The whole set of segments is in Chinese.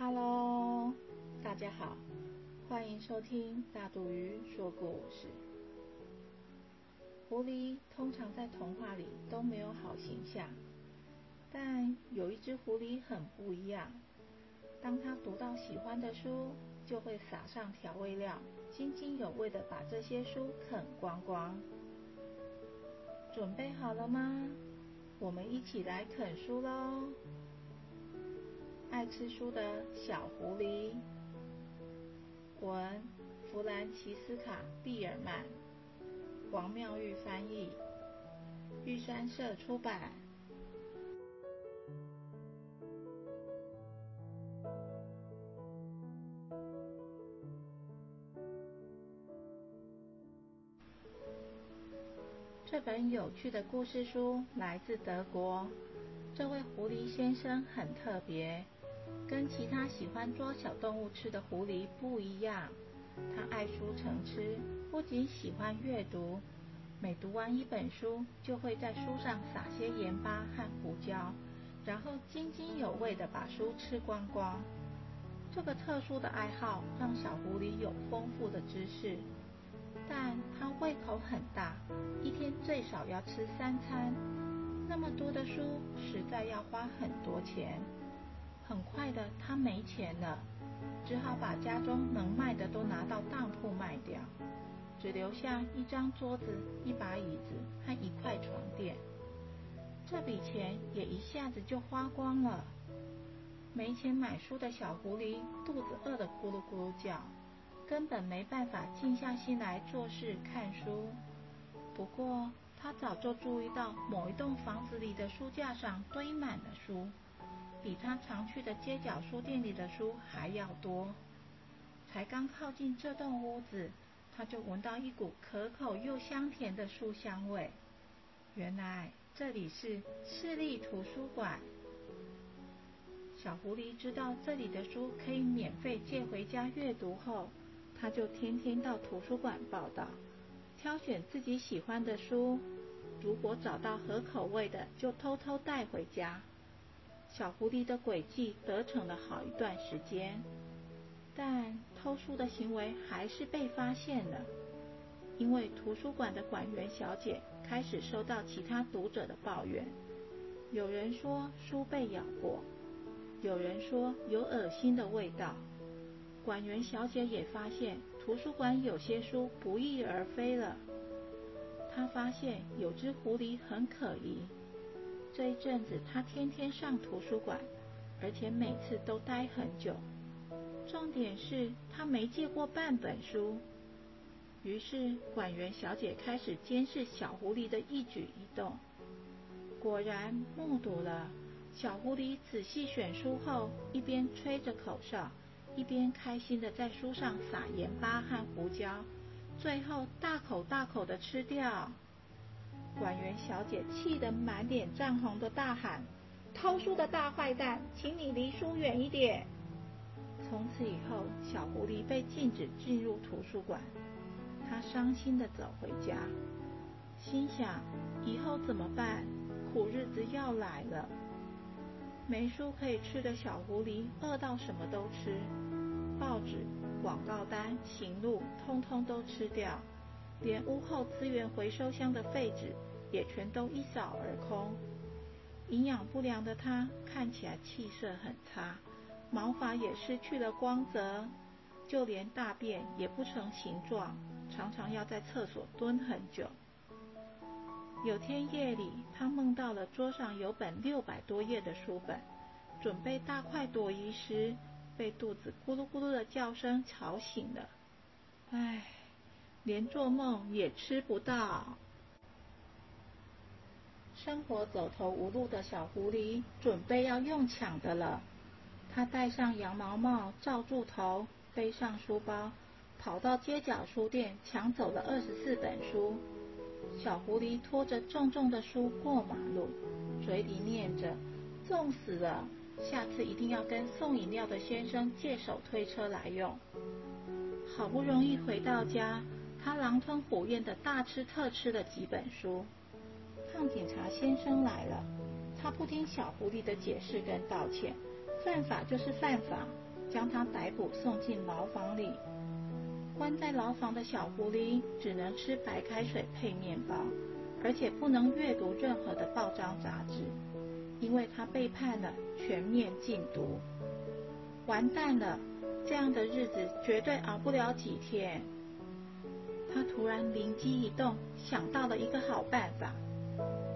Hello，大家好，欢迎收听大肚鱼说故事。狐狸通常在童话里都没有好形象，但有一只狐狸很不一样。当他读到喜欢的书，就会撒上调味料，津津有味的把这些书啃光光。准备好了吗？我们一起来啃书喽！吃书的小狐狸，文弗兰奇斯卡·蒂尔曼，王妙玉翻译，玉山社出版。这本有趣的故事书来自德国。这位狐狸先生很特别。跟其他喜欢捉小动物吃的狐狸不一样，它爱书成痴，不仅喜欢阅读，每读完一本书，就会在书上撒些盐巴和胡椒，然后津津有味地把书吃光光。这个特殊的爱好让小狐狸有丰富的知识，但它胃口很大，一天最少要吃三餐，那么多的书实在要花很多钱。很快的，他没钱了，只好把家中能卖的都拿到当铺卖掉，只留下一张桌子、一把椅子和一块床垫。这笔钱也一下子就花光了。没钱买书的小狐狸肚子饿得咕噜咕噜叫，根本没办法静下心来做事看书。不过，他早就注意到某一栋房子里的书架上堆满了书。比他常去的街角书店里的书还要多。才刚靠近这栋屋子，他就闻到一股可口又香甜的书香味。原来这里是市立图书馆。小狐狸知道这里的书可以免费借回家阅读后，他就天天到图书馆报道，挑选自己喜欢的书。如果找到合口味的，就偷偷带回家。小狐狸的诡计得逞了好一段时间，但偷书的行为还是被发现了。因为图书馆的馆员小姐开始收到其他读者的抱怨，有人说书被咬过，有人说有恶心的味道。馆员小姐也发现图书馆有些书不翼而飞了。她发现有只狐狸很可疑。这一阵子，他天天上图书馆，而且每次都待很久。重点是他没借过半本书。于是，馆员小姐开始监视小狐狸的一举一动。果然，目睹了小狐狸仔细选书后，一边吹着口哨，一边开心的在书上撒盐巴和胡椒，最后大口大口的吃掉。馆员小姐气得满脸涨红的大喊：“偷书的大坏蛋，请你离书远一点！”从此以后，小狐狸被禁止进入图书馆。他伤心的走回家，心想：以后怎么办？苦日子要来了。没书可以吃的小狐狸，饿到什么都吃，报纸、广告单、行路，通通都吃掉，连屋后资源回收箱的废纸。也全都一扫而空。营养不良的它看起来气色很差，毛发也失去了光泽，就连大便也不成形状，常常要在厕所蹲很久。有天夜里，他梦到了桌上有本六百多页的书本，准备大快朵颐时，被肚子咕噜咕噜的叫声吵醒了。唉，连做梦也吃不到。生活走投无路的小狐狸准备要用抢的了。他戴上羊毛帽罩住头，背上书包，跑到街角书店抢走了二十四本书。小狐狸拖着重重的书过马路，嘴里念着：“重死了，下次一定要跟送饮料的先生借手推车来用。”好不容易回到家，他狼吞虎咽的大吃特吃了几本书。胖警察先生来了，他不听小狐狸的解释跟道歉，犯法就是犯法，将他逮捕送进牢房里。关在牢房的小狐狸只能吃白开水配面包，而且不能阅读任何的报章杂志，因为他被判了全面禁毒。完蛋了，这样的日子绝对熬不了几天。他突然灵机一动，想到了一个好办法。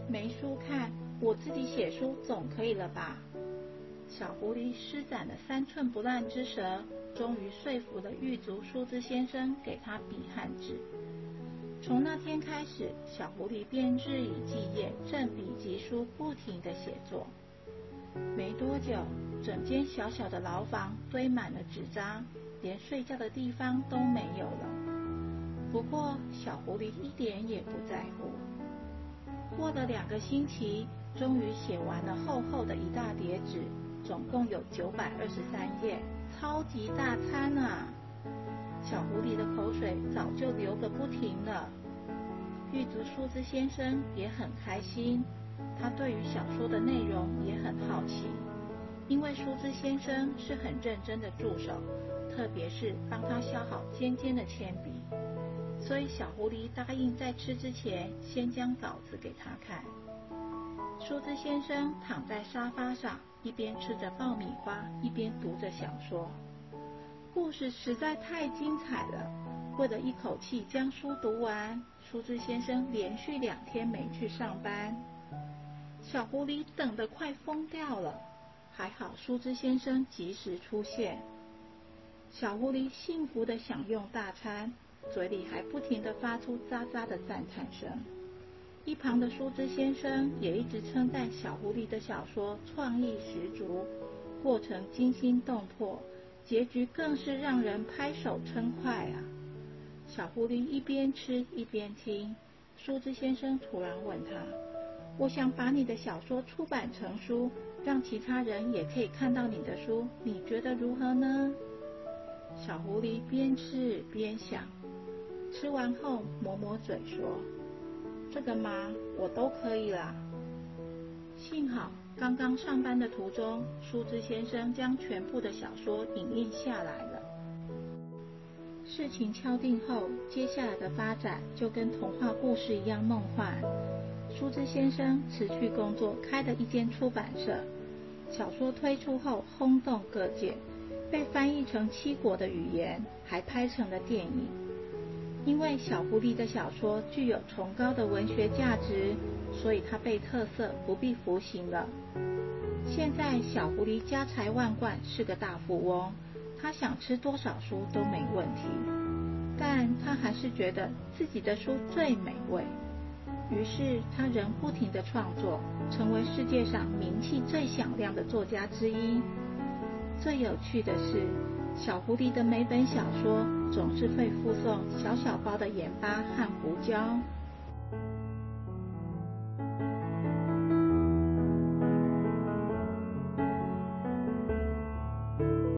没书看，我自己写书总可以了吧？小狐狸施展了三寸不烂之舌，终于说服了狱卒舒兹先生给他笔和纸。从那天开始，小狐狸便日以继夜，振笔疾书，不停的写作。没多久，整间小小的牢房堆满了纸张，连睡觉的地方都没有了。不过，小狐狸一点也不在乎。过了两个星期，终于写完了厚厚的一大叠纸，总共有九百二十三页，超级大餐啊！小狐狸的口水早就流个不停了。狱卒舒兹先生也很开心，他对于小说的内容也很好奇，因为舒兹先生是很认真的助手，特别是帮他削好尖尖的铅笔。所以小狐狸答应在吃之前先将稿子给他看。舒兹先生躺在沙发上，一边吃着爆米花，一边读着小说。故事实在太精彩了，为了一口气将书读完，舒兹先生连续两天没去上班。小狐狸等得快疯掉了，还好舒兹先生及时出现。小狐狸幸福的享用大餐。嘴里还不停地发出喳喳的赞叹声。一旁的舒兹先生也一直称赞小狐狸的小说创意十足，过程惊心动魄，结局更是让人拍手称快啊！小狐狸一边吃一边听。舒兹先生突然问他：“我想把你的小说出版成书，让其他人也可以看到你的书，你觉得如何呢？”小狐狸边吃边想。吃完后，抹抹嘴说：“这个嘛，我都可以啦。”幸好刚刚上班的途中，舒之先生将全部的小说影印下来了。事情敲定后，接下来的发展就跟童话故事一样梦幻。舒之先生辞去工作，开了一间出版社。小说推出后，轰动各界，被翻译成七国的语言，还拍成了电影。因为小狐狸的小说具有崇高的文学价值，所以它被特色不必服刑了。现在小狐狸家财万贯，是个大富翁，他想吃多少书都没问题。但他还是觉得自己的书最美味，于是他仍不停地创作，成为世界上名气最响亮的作家之一。最有趣的是。小狐狸的每本小说总是会附送小小包的盐巴和胡椒。